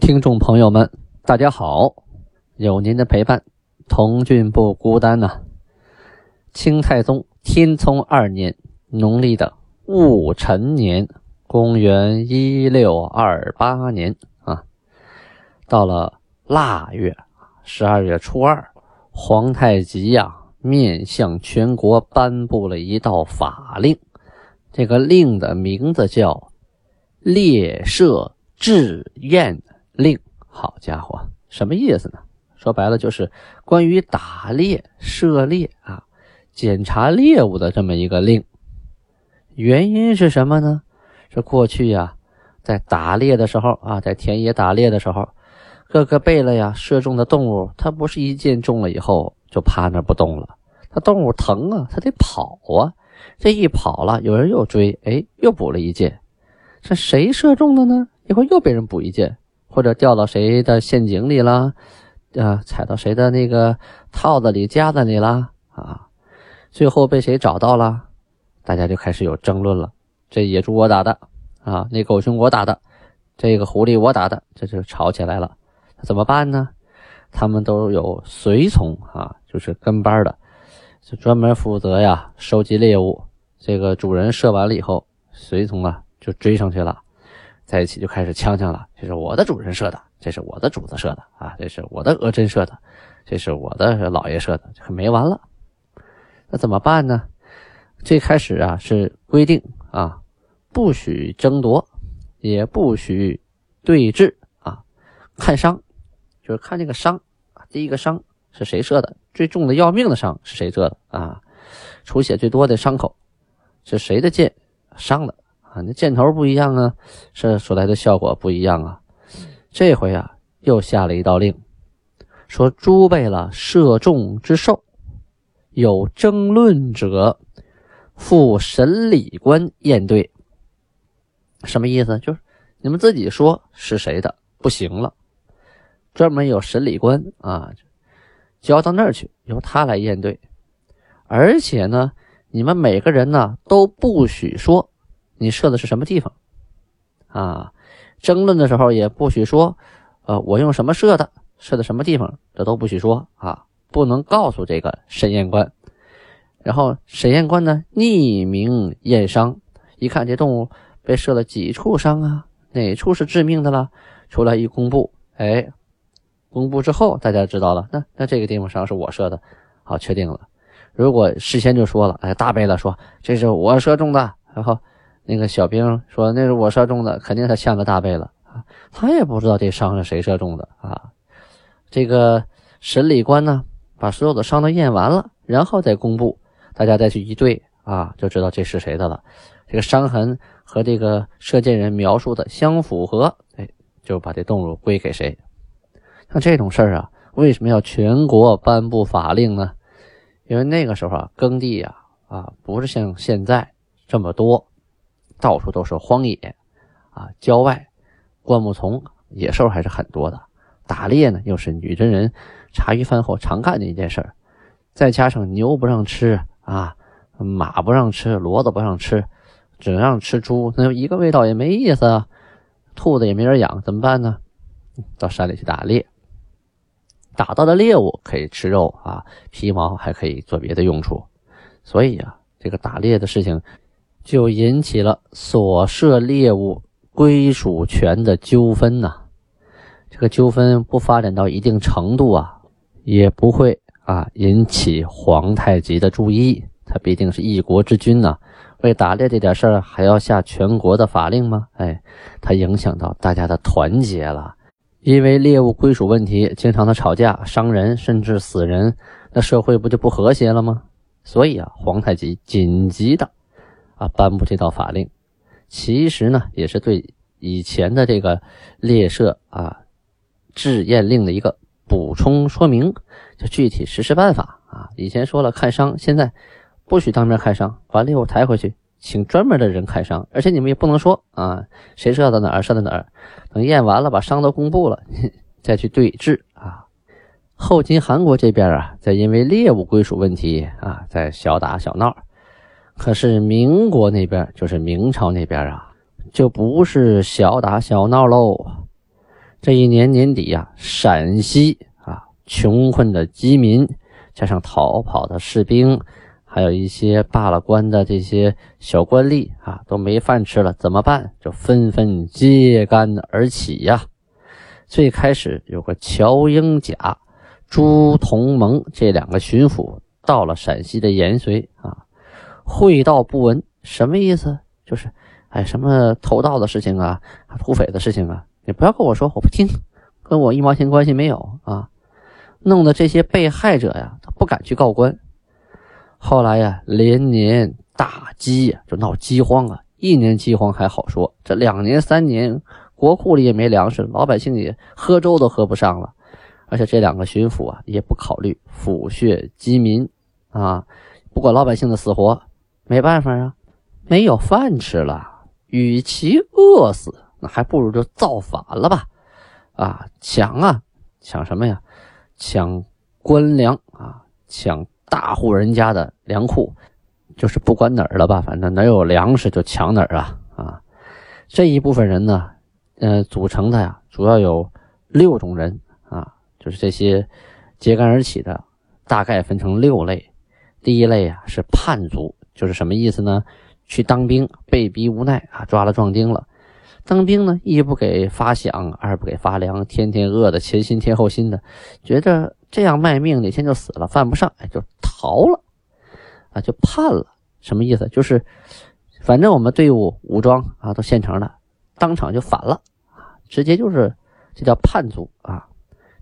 听众朋友们，大家好！有您的陪伴，童俊不孤单呐。清太宗天聪二年，农历的戊辰年，公元一六二八年啊，到了腊月十二月初二，皇太极呀面向全国颁布了一道法令，这个令的名字叫《猎射制宴令》。好家伙，什么意思呢？说白了就是关于打猎、射猎啊。检查猎物的这么一个令，原因是什么呢？是过去呀，在打猎的时候啊，在田野打猎的时候，各个贝勒呀射中的动物，它不是一箭中了以后就趴那不动了，它动物疼啊，它得跑啊。这一跑了，有人又追，哎，又补了一箭。这谁射中的呢？一会儿又被人补一箭，或者掉到谁的陷阱里了，啊，踩到谁的那个套子里、夹子里了啊。最后被谁找到了？大家就开始有争论了。这野猪我打的啊，那狗熊我打的，这个狐狸我打的，这就吵起来了。怎么办呢？他们都有随从啊，就是跟班的，就专门负责呀收集猎物。这个主人射完了以后，随从啊就追上去了，在一起就开始呛呛了。这是我的主人射的，这是我的主子射的啊，这是我的额真射的，这是我的老爷射的，可没完了。那怎么办呢？最开始啊是规定啊，不许争夺，也不许对峙啊，看伤，就是看这个伤，第一个伤是谁射的，最重的要命的伤是谁射的啊，出血最多的伤口是谁的箭伤的啊？那箭头不一样啊，射出来的效果不一样啊。这回啊又下了一道令，说诸贝勒射中之兽。有争论者，赴审理官验对。什么意思？就是你们自己说是谁的不行了，专门有审理官啊，交到那儿去，由他来验对。而且呢，你们每个人呢都不许说你射的是什么地方啊。争论的时候也不许说，呃，我用什么射的，射的什么地方，这都不许说啊。不能告诉这个审验官，然后审验官呢匿名验伤，一看这动物被射了几处伤啊，哪处是致命的了，出来一公布，哎，公布之后大家知道了，那那这个地方伤是我射的，好确定了。如果事先就说了，哎，大贝勒说这是我射中的，然后那个小兵说那是我射中的，肯定他像个大贝勒啊，他也不知道这伤是谁射中的啊。这个审理官呢？把所有的伤都验完了，然后再公布，大家再去一对啊，就知道这是谁的了。这个伤痕和这个射箭人描述的相符合，哎，就把这动物归给谁。像这种事儿啊，为什么要全国颁布法令呢？因为那个时候啊，耕地啊啊不是像现在这么多，到处都是荒野啊，郊外灌木丛，野兽还是很多的。打猎呢，又是女真人。茶余饭后常干的一件事儿，再加上牛不让吃啊，马不让吃，骡子不让吃，只让吃猪，那一个味道也没意思啊。兔子也没人养，怎么办呢？到山里去打猎，打到的猎物可以吃肉啊，皮毛还可以做别的用处。所以啊，这个打猎的事情就引起了所涉猎物归属权的纠纷呐。这个纠纷不发展到一定程度啊。也不会啊引起皇太极的注意，他毕竟是一国之君呐，为打猎这点事儿还要下全国的法令吗？哎，他影响到大家的团结了，因为猎物归属问题，经常的吵架、伤人甚至死人，那社会不就不和谐了吗？所以啊，皇太极紧急的啊颁布这道法令，其实呢也是对以前的这个猎射啊制验令的一个。补充说明，就具体实施办法啊。以前说了看伤，现在不许当面看伤，把猎物抬回去，请专门的人看伤。而且你们也不能说啊，谁射到哪儿射到哪儿。等验完了，把伤都公布了，再去对峙啊。后金韩国这边啊，在因为猎物归属问题啊，在小打小闹。可是民国那边，就是明朝那边啊，就不是小打小闹喽。这一年年底呀，陕西啊，穷困的饥民，加上逃跑的士兵，还有一些罢了官的这些小官吏啊，都没饭吃了，怎么办？就纷纷揭竿而起呀。最开始有个乔英甲、朱同盟这两个巡抚到了陕西的延绥啊，会道不闻，什么意思？就是，哎，什么偷盗的事情啊，土匪的事情啊。你不要跟我说，我不听，跟我一毛钱关系没有啊！弄得这些被害者呀，他不敢去告官。后来呀，连年大饥，就闹饥荒啊。一年饥荒还好说，这两年三年，国库里也没粮食，老百姓也喝粥都喝不上了。而且这两个巡抚啊，也不考虑抚恤饥民啊，不管老百姓的死活，没办法啊，没有饭吃了，与其饿死。那还不如就造反了吧，啊，抢啊，抢什么呀？抢官粮啊，抢大户人家的粮库，就是不管哪儿了吧，反正哪有粮食就抢哪儿啊啊！这一部分人呢，呃，组成的呀，主要有六种人啊，就是这些揭竿而起的，大概分成六类。第一类啊是叛族，就是什么意思呢？去当兵被逼无奈啊，抓了壮丁了。当兵呢，一不给发饷，二不给发粮，天天饿的前心贴后心的，觉着这样卖命，哪天就死了，犯不上，哎，就逃了，啊，就叛了。什么意思？就是，反正我们队伍武装啊，都现成的，当场就反了，直接就是，这叫叛族啊。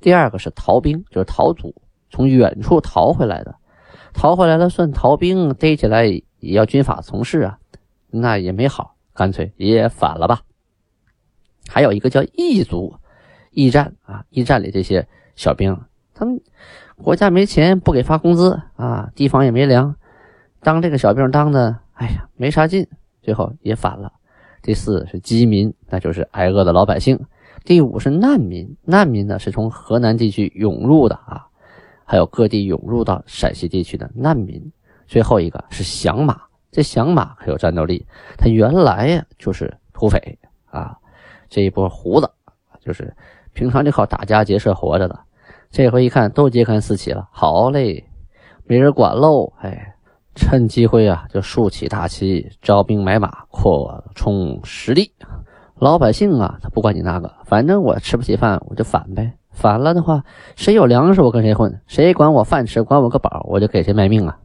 第二个是逃兵，就是逃卒，从远处逃回来的，逃回来了算逃兵，逮起来也要军法从事啊，那也没好，干脆也反了吧。还有一个叫义族，驿站啊，驿站里这些小兵，他们国家没钱不给发工资啊，地方也没粮，当这个小兵当的，哎呀，没啥劲，最后也反了。第四是饥民，那就是挨饿的老百姓。第五是难民，难民呢是从河南地区涌入的啊，还有各地涌入到陕西地区的难民。最后一个是响马，这响马很有战斗力，他原来呀就是土匪啊。这一波胡子，就是平常就靠打家劫舍活着的，这回一看都揭竿四起了，好嘞，没人管喽，哎，趁机会啊，就竖起大旗，招兵买马，扩充实力。老百姓啊，他不管你那个，反正我吃不起饭，我就反呗。反了的话，谁有粮食我跟谁混，谁管我饭吃，管我个饱，我就给谁卖命啊。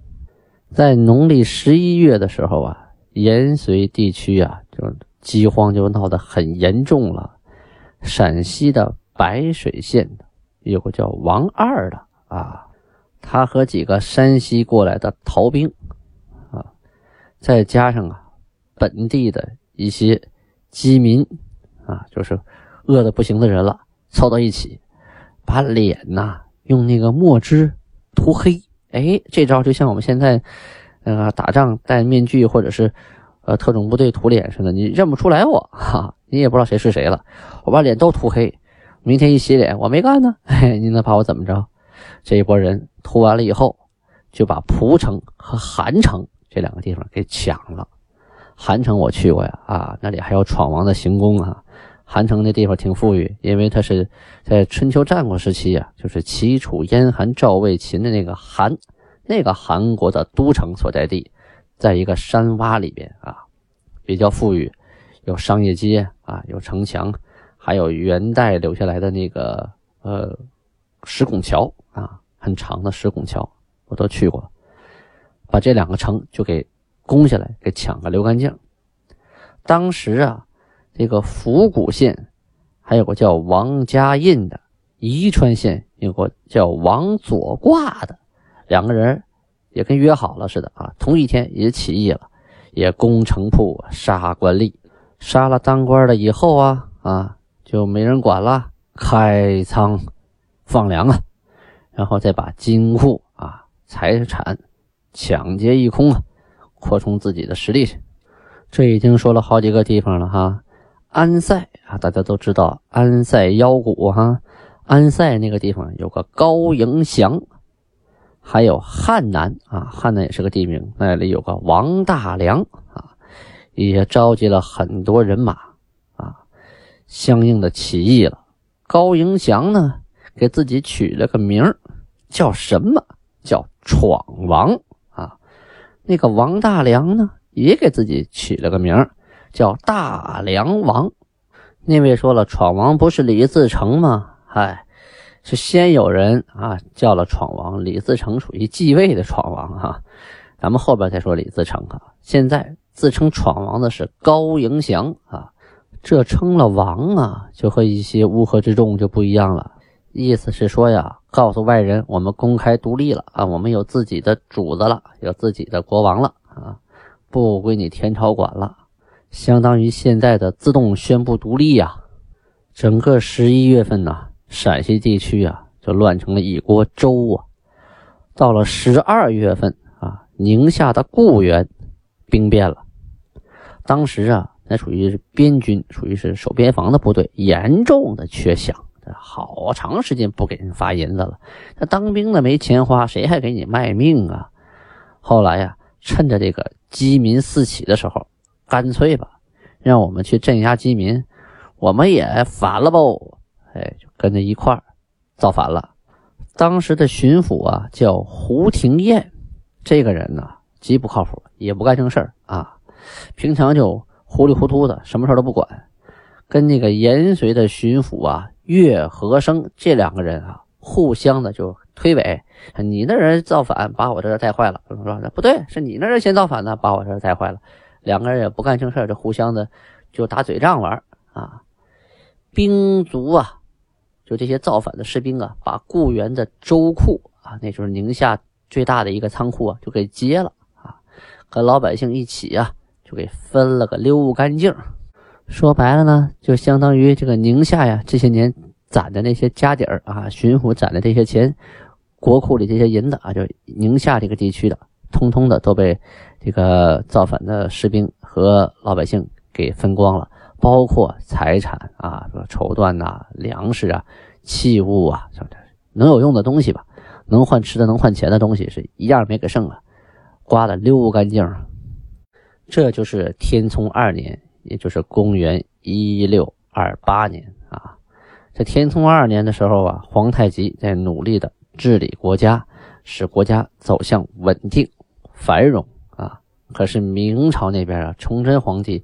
在农历十一月的时候啊，延绥地区啊，就。饥荒就闹得很严重了。陕西的白水县有个叫王二的啊，他和几个山西过来的逃兵啊，再加上啊本地的一些饥民啊，就是饿得不行的人了，凑到一起，把脸呐用那个墨汁涂黑。哎，这招就像我们现在呃打仗戴面具或者是。呃，特种部队涂脸似的，你认不出来我哈，你也不知道谁是谁了。我把脸都涂黑，明天一洗脸，我没干呢。嘿，你能把我怎么着？这一波人涂完了以后，就把蒲城和韩城这两个地方给抢了。韩城我去过呀，啊，那里还有闯王的行宫啊。韩城那地方挺富裕，因为它是在春秋战国时期啊，就是齐楚燕韩赵魏秦的那个韩，那个韩国的都城所在地。在一个山洼里边啊，比较富裕，有商业街啊，有城墙，还有元代留下来的那个呃石拱桥啊，很长的石拱桥，我都去过，把这两个城就给攻下来，给抢个溜干净。当时啊，这个府谷县还有个叫王家印的，宜川县有个叫王左挂的，两个人。也跟约好了似的啊，同一天也起义了，也攻城铺、杀官吏，杀了当官的以后啊啊，就没人管了，开仓放粮啊，然后再把金库啊、财产抢劫一空啊，扩充自己的实力去。这已经说了好几个地方了哈，安塞啊，大家都知道安塞腰鼓哈，安塞那个地方有个高迎祥。还有汉南啊，汉南也是个地名，那里有个王大良啊，也召集了很多人马啊，相应的起义了，高迎祥呢，给自己取了个名，叫什么？叫闯王啊。那个王大良呢，也给自己取了个名，叫大梁王。那位说了，闯王不是李自成吗？嗨，是先有人啊叫了闯王，李自成属于继位的闯王哈。咱们后边再说李自成啊。现在自称闯王的是高迎祥啊。这称了王啊，就和一些乌合之众就不一样了。意思是说呀，告诉外人，我们公开独立了啊，我们有自己的主子了，有自己的国王了啊，不归你天朝管了，相当于现在的自动宣布独立呀。整个十一月份呢，陕西地区啊就乱成了一锅粥啊。到了十二月份啊，宁夏的固原兵变了，当时啊。那属于是边军，属于是守边防的部队，严重的缺饷，好长时间不给人发银子了。那当兵的没钱花，谁还给你卖命啊？后来呀，趁着这个饥民四起的时候，干脆吧，让我们去镇压饥民，我们也反了不？哎，就跟着一块儿造反了。当时的巡抚啊，叫胡廷彦，这个人呢，极不靠谱，也不干正事儿啊，平常就。糊里糊涂的，什么事都不管，跟那个延绥的巡抚啊岳和生这两个人啊，互相的就推诿，你那人造反，把我这带坏了。说不对，是你那人先造反的，把我这带坏了。两个人也不干正事就互相的就打嘴仗玩啊。兵卒啊，就这些造反的士兵啊，把固原的州库啊，那就是宁夏最大的一个仓库啊，就给劫了啊，和老百姓一起啊。就给分了个溜干净，说白了呢，就相当于这个宁夏呀，这些年攒的那些家底儿啊，巡抚攒的这些钱，国库里这些银子啊，就宁夏这个地区的，通通的都被这个造反的士兵和老百姓给分光了，包括财产啊，什么绸缎呐、粮食啊、器物啊，什么能有用的东西吧，能换吃的、能换钱的东西，是一样没给剩啊，刮的溜干净。这就是天聪二年，也就是公元一六二八年啊。在天聪二年的时候啊，皇太极在努力的治理国家，使国家走向稳定繁荣。可是明朝那边啊，崇祯皇帝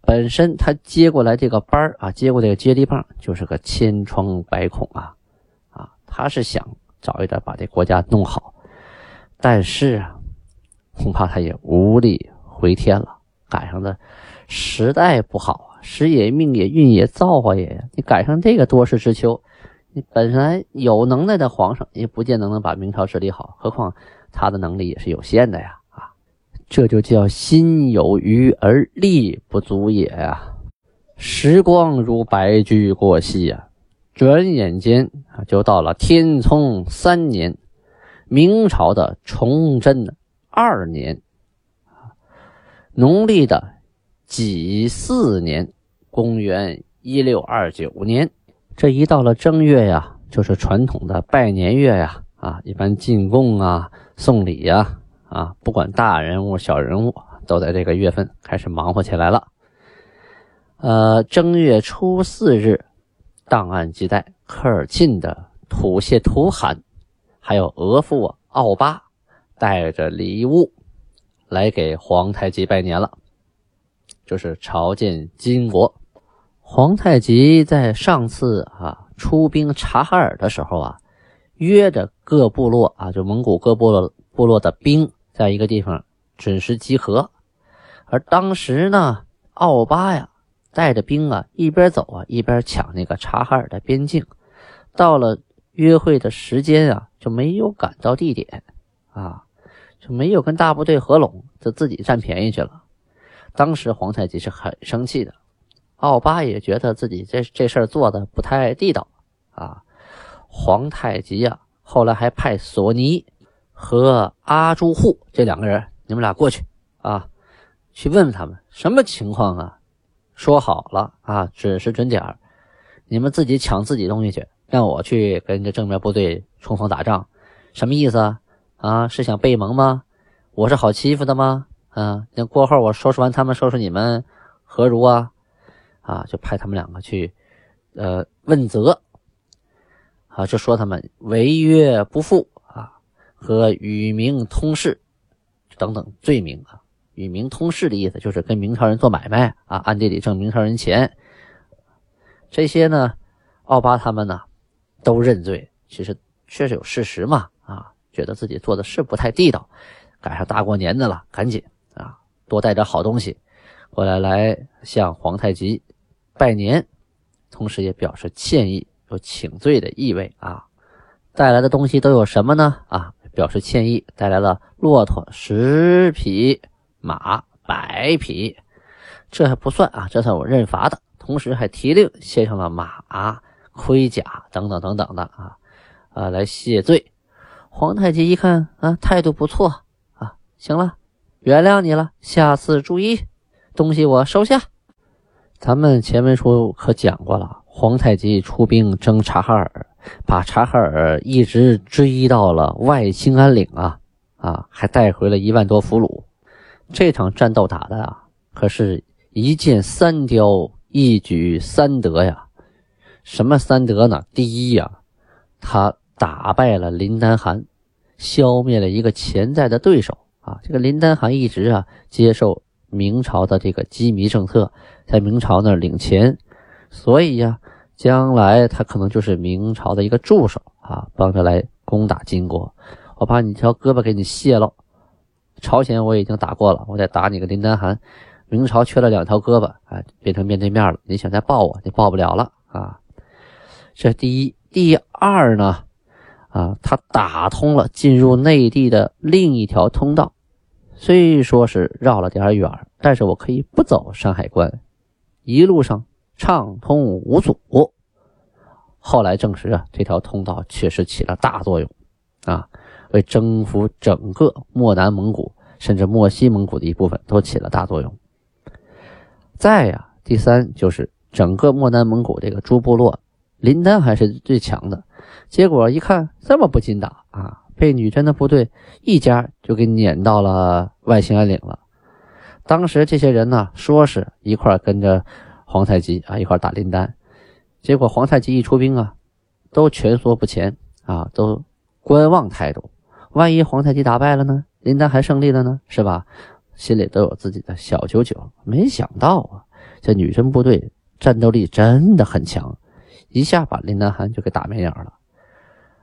本身他接过来这个班啊，接过这个接力棒，就是个千疮百孔啊啊。他是想早一点把这国家弄好，但是啊，恐怕他也无力。回天了，赶上的时代不好啊，时也命也运也造化也。你赶上这个多事之秋，你本来有能耐的皇上也不见得能把明朝治理好，何况他的能力也是有限的呀！这就叫心有余而力不足也呀。时光如白驹过隙呀，转眼间啊，就到了天聪三年，明朝的崇祯二年。农历的己巳年，公元一六二九年，这一到了正月呀，就是传统的拜年月呀，啊，一般进贡啊、送礼呀，啊不管大人物、小人物，都在这个月份开始忙活起来了。呃，正月初四日，档案记载，科尔沁的土谢图罕，还有额驸奥巴，带着礼物。来给皇太极拜年了，就是朝见金国。皇太极在上次啊出兵察哈尔的时候啊，约着各部落啊，就蒙古各部落部落的兵，在一个地方准时集合。而当时呢，奥巴呀带着兵啊，一边走啊，一边抢那个察哈尔的边境。到了约会的时间啊，就没有赶到地点啊。就没有跟大部队合拢，就自己占便宜去了。当时皇太极是很生气的，奥巴也觉得自己这这事儿做的不太地道啊。皇太极呀，后来还派索尼和阿朱户这两个人，你们俩过去啊，去问问他们什么情况啊？说好了啊，准时准点你们自己抢自己东西去，让我去跟这正面部队冲锋打仗，什么意思啊？啊，是想背盟吗？我是好欺负的吗？啊，那过后我收拾完他们，收拾你们，何如啊？啊，就派他们两个去呃问责啊，就说他们违约不付和与明通事等等罪名啊。与明通事的意思就是跟明朝人做买卖啊，暗地里挣明朝人钱。这些呢，奥巴他们呢都认罪，其实确实有事实嘛啊，觉得自己做的是不太地道。赶上大过年的了，赶紧啊多带点好东西过来，来向皇太极拜年，同时也表示歉意，有请罪的意味啊。带来的东西都有什么呢？啊，表示歉意，带来了骆驼十匹。马百匹，这还不算啊，这算我认罚的。同时还提令献上了马、盔甲等等等等的啊，啊，来谢罪。皇太极一看啊，态度不错啊，行了，原谅你了，下次注意，东西我收下。咱们前文书可讲过了，皇太极出兵征察哈尔，把察哈尔一直追到了外兴安岭啊啊，还带回了一万多俘虏。这场战斗打的啊，可是一箭三雕，一举三得呀！什么三得呢？第一呀，他打败了林丹汗，消灭了一个潜在的对手啊！这个林丹汗一直啊接受明朝的这个羁縻政策，在明朝那领钱，所以呀，将来他可能就是明朝的一个助手啊，帮着来攻打金国。我把你条胳膊给你卸了。朝鲜我已经打过了，我再打你个林丹汗。明朝缺了两条胳膊，啊，变成面对面了。你想再抱我，你抱不了了啊！这第一，第二呢？啊，他打通了进入内地的另一条通道，虽说是绕了点远，但是我可以不走山海关，一路上畅通无阻。后来证实啊，这条通道确实起了大作用啊。为征服整个漠南蒙古，甚至漠西蒙古的一部分，都起了大作用。再呀，第三就是整个漠南蒙古这个诸部落，林丹还是最强的。结果一看这么不禁打啊，被女真的部队一家就给撵到了外兴安岭了。当时这些人呢，说是一块跟着皇太极啊一块打林丹，结果皇太极一出兵啊，都蜷缩不前啊，都观望态度。万一皇太极打败了呢？林丹还胜利了呢，是吧？心里都有自己的小九九。没想到啊，这女真部队战斗力真的很强，一下把林丹汗就给打没影了。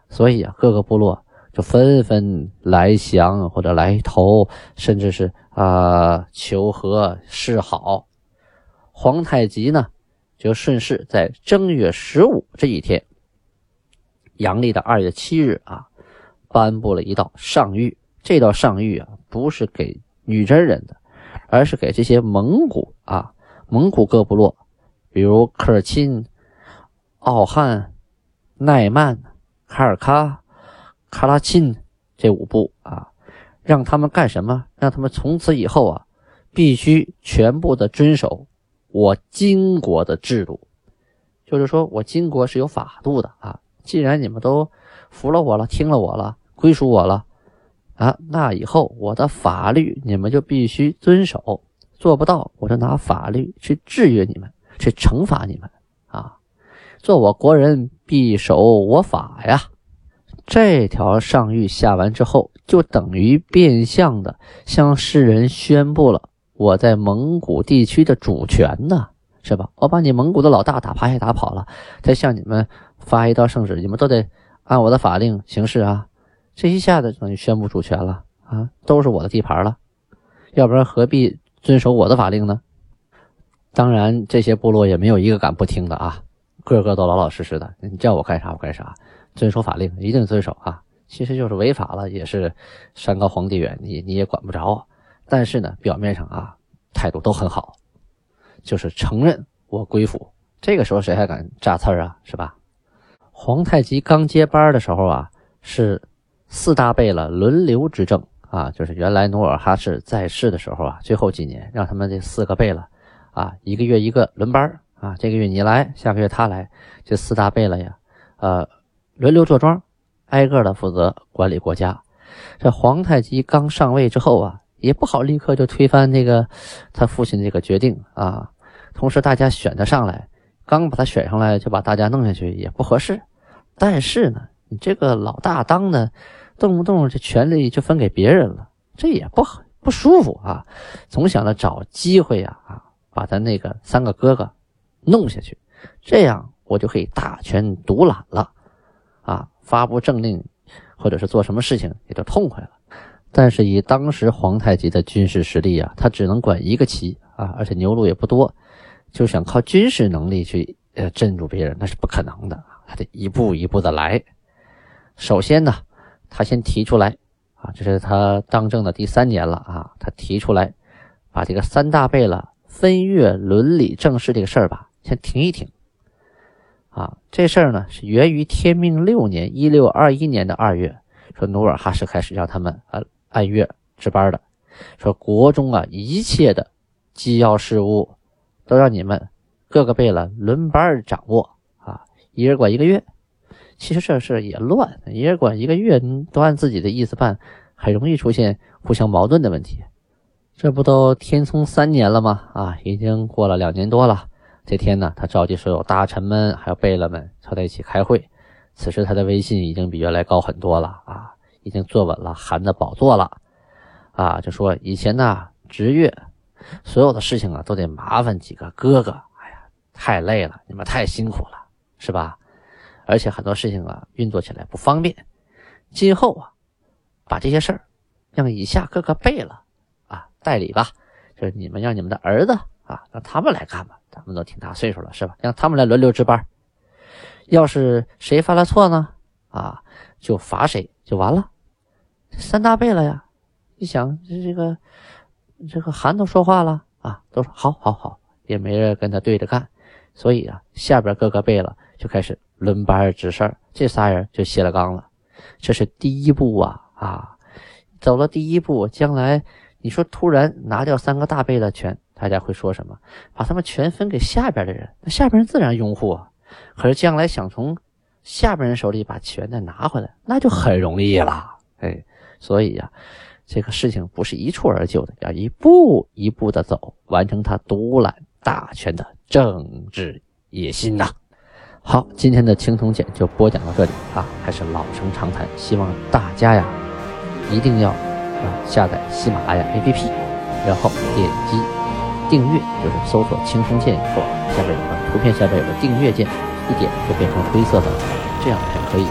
所以啊，各个部落就纷纷来降或者来投，甚至是啊求和示好。皇太极呢，就顺势在正月十五这一天，阳历的二月七日啊。颁布了一道上谕，这道上谕啊，不是给女真人的，而是给这些蒙古啊，蒙古各部落，比如科尔沁、奥汉、奈曼、卡尔喀、卡拉沁这五部啊，让他们干什么？让他们从此以后啊，必须全部的遵守我金国的制度，就是说我金国是有法度的啊。既然你们都服了我了，听了我了。归属我了，啊，那以后我的法律你们就必须遵守，做不到我就拿法律去制约你们，去惩罚你们，啊，做我国人必守我法呀。这条上谕下完之后，就等于变相的向世人宣布了我在蒙古地区的主权呢，是吧？我把你蒙古的老大打趴下打跑了，再向你们发一道圣旨，你们都得按我的法令行事啊。这一下子等于宣布主权了啊，都是我的地盘了，要不然何必遵守我的法令呢？当然，这些部落也没有一个敢不听的啊，个个都老老实实的。你叫我干啥我干啥，遵守法令一定遵守啊。其实就是违法了，也是山高皇帝远，你你也管不着。但是呢，表面上啊态度都很好，就是承认我归附。这个时候谁还敢炸刺儿啊？是吧？皇太极刚接班的时候啊，是。四大贝勒轮流执政啊，就是原来努尔哈赤在世的时候啊，最后几年让他们这四个贝勒啊，一个月一个轮班啊，这个月你来，下个月他来，这四大贝勒呀，呃，轮流坐庄，挨个的负责管理国家。这皇太极刚上位之后啊，也不好立刻就推翻那个他父亲这个决定啊，同时大家选他上来，刚把他选上来就把大家弄下去也不合适。但是呢，你这个老大当的，动不动这权力就分给别人了，这也不好不舒服啊。总想着找机会呀啊，把他那个三个哥哥弄下去，这样我就可以大权独揽了啊，发布政令或者是做什么事情也就痛快了。但是以当时皇太极的军事实力啊，他只能管一个旗啊，而且牛鹿也不多，就想靠军事能力去呃镇住别人，那是不可能的。他得一步一步的来。首先呢，他先提出来啊，这是他当政的第三年了啊，他提出来把这个三大贝勒分月伦理政事这个事儿吧，先停一停。啊，这事儿呢是源于天命六年（一六二一年的二月），说努尔哈赤开始让他们啊。按月值班的，说国中啊一切的机要事务都让你们各个贝勒轮班掌握啊，一人管一个月。其实这事也乱，一人管一个月，都按自己的意思办，很容易出现互相矛盾的问题。这不都天聪三年了吗？啊，已经过了两年多了。这天呢，他召集所有大臣们还有贝勒们凑在一起开会。此时他的威信已经比原来高很多了啊。已经坐稳了韩的宝座了，啊，就说以前呢，值月所有的事情啊，都得麻烦几个哥哥，哎呀，太累了，你们太辛苦了，是吧？而且很多事情啊，运作起来不方便。今后啊，把这些事儿让以下哥哥背了啊代理吧，就是你们让你们的儿子啊，让他们来干吧，咱们都挺大岁数了，是吧？让他们来轮流值班。要是谁犯了错呢，啊，就罚谁。就完了，三大贝了呀！一想这这个这个韩都说话了啊，都说好好好，也没人跟他对着干，所以啊，下边各个贝了就开始轮班值事儿，这仨人就卸了纲了。这是第一步啊啊，走了第一步，将来你说突然拿掉三个大贝的权，大家会说什么？把他们全分给下边的人，那下边人自然拥护啊。可是将来想从下边人手里把权再拿回来，那就很容易了。哎，所以呀，这个事情不是一蹴而就的，要一步一步的走，完成他独揽大权的政治野心呐。好，今天的青铜简就播讲到这里啊，还是老生常谈，希望大家呀一定要啊下载喜马拉雅 APP，然后点击订阅，就是搜索青铜剑以后，下边有个图片，下边有个订阅键。一点就变成灰色的，这样才可以。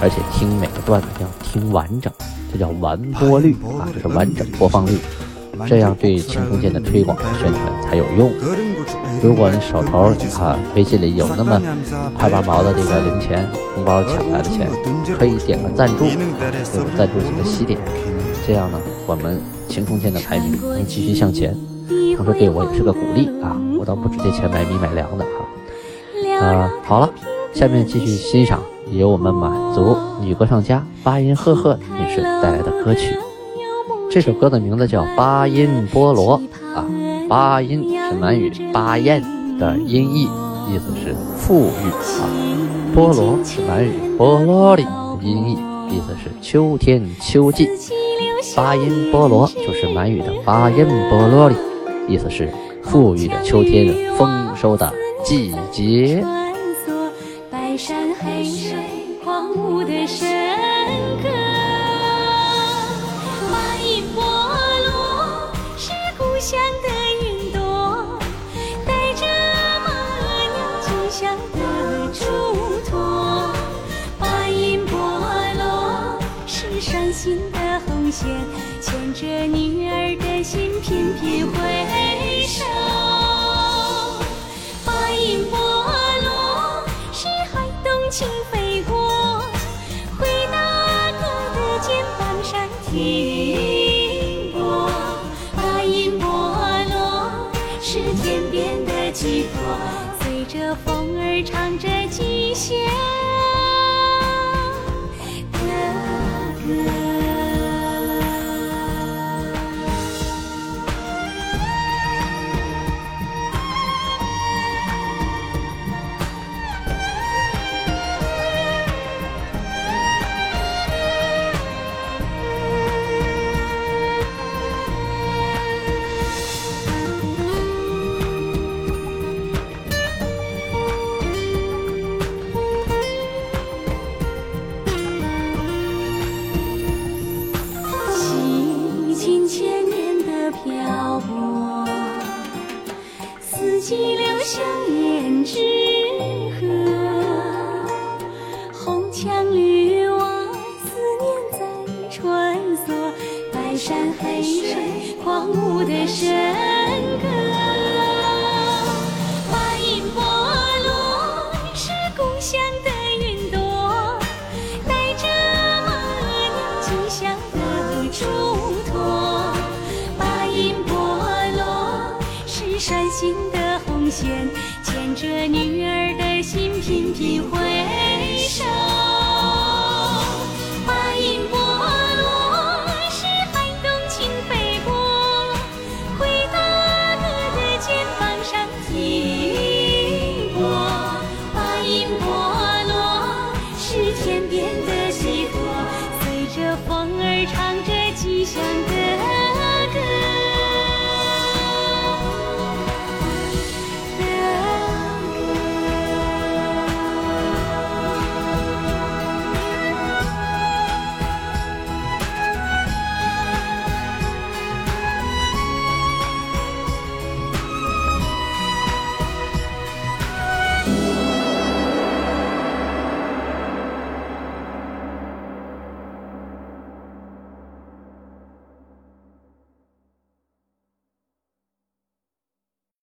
而且听每个段子要听完整，这叫完播率啊，就是完整播放率。这样对青铜剑的推广宣传才有用。如果你手头啊微信里有那么快八毛的这个零钱红包抢来的钱，可以点个赞助，给赞助几个喜点，这样呢，我们青铜剑的排名能继续向前，同时对我也是个鼓励啊。我倒不值这钱买米买粮的哈。呃，好了，下面继续欣赏由我们满族女歌唱家巴音赫赫女士带来的歌曲。这首歌的名字叫《巴音波罗》啊，巴音是满语“巴彦”的音译，意思是富裕啊；波罗是满语“波罗里”的音译，意思是秋天秋季。巴音波罗就是满语的“巴音波罗里”，意思是富裕的秋天，丰收的。季节。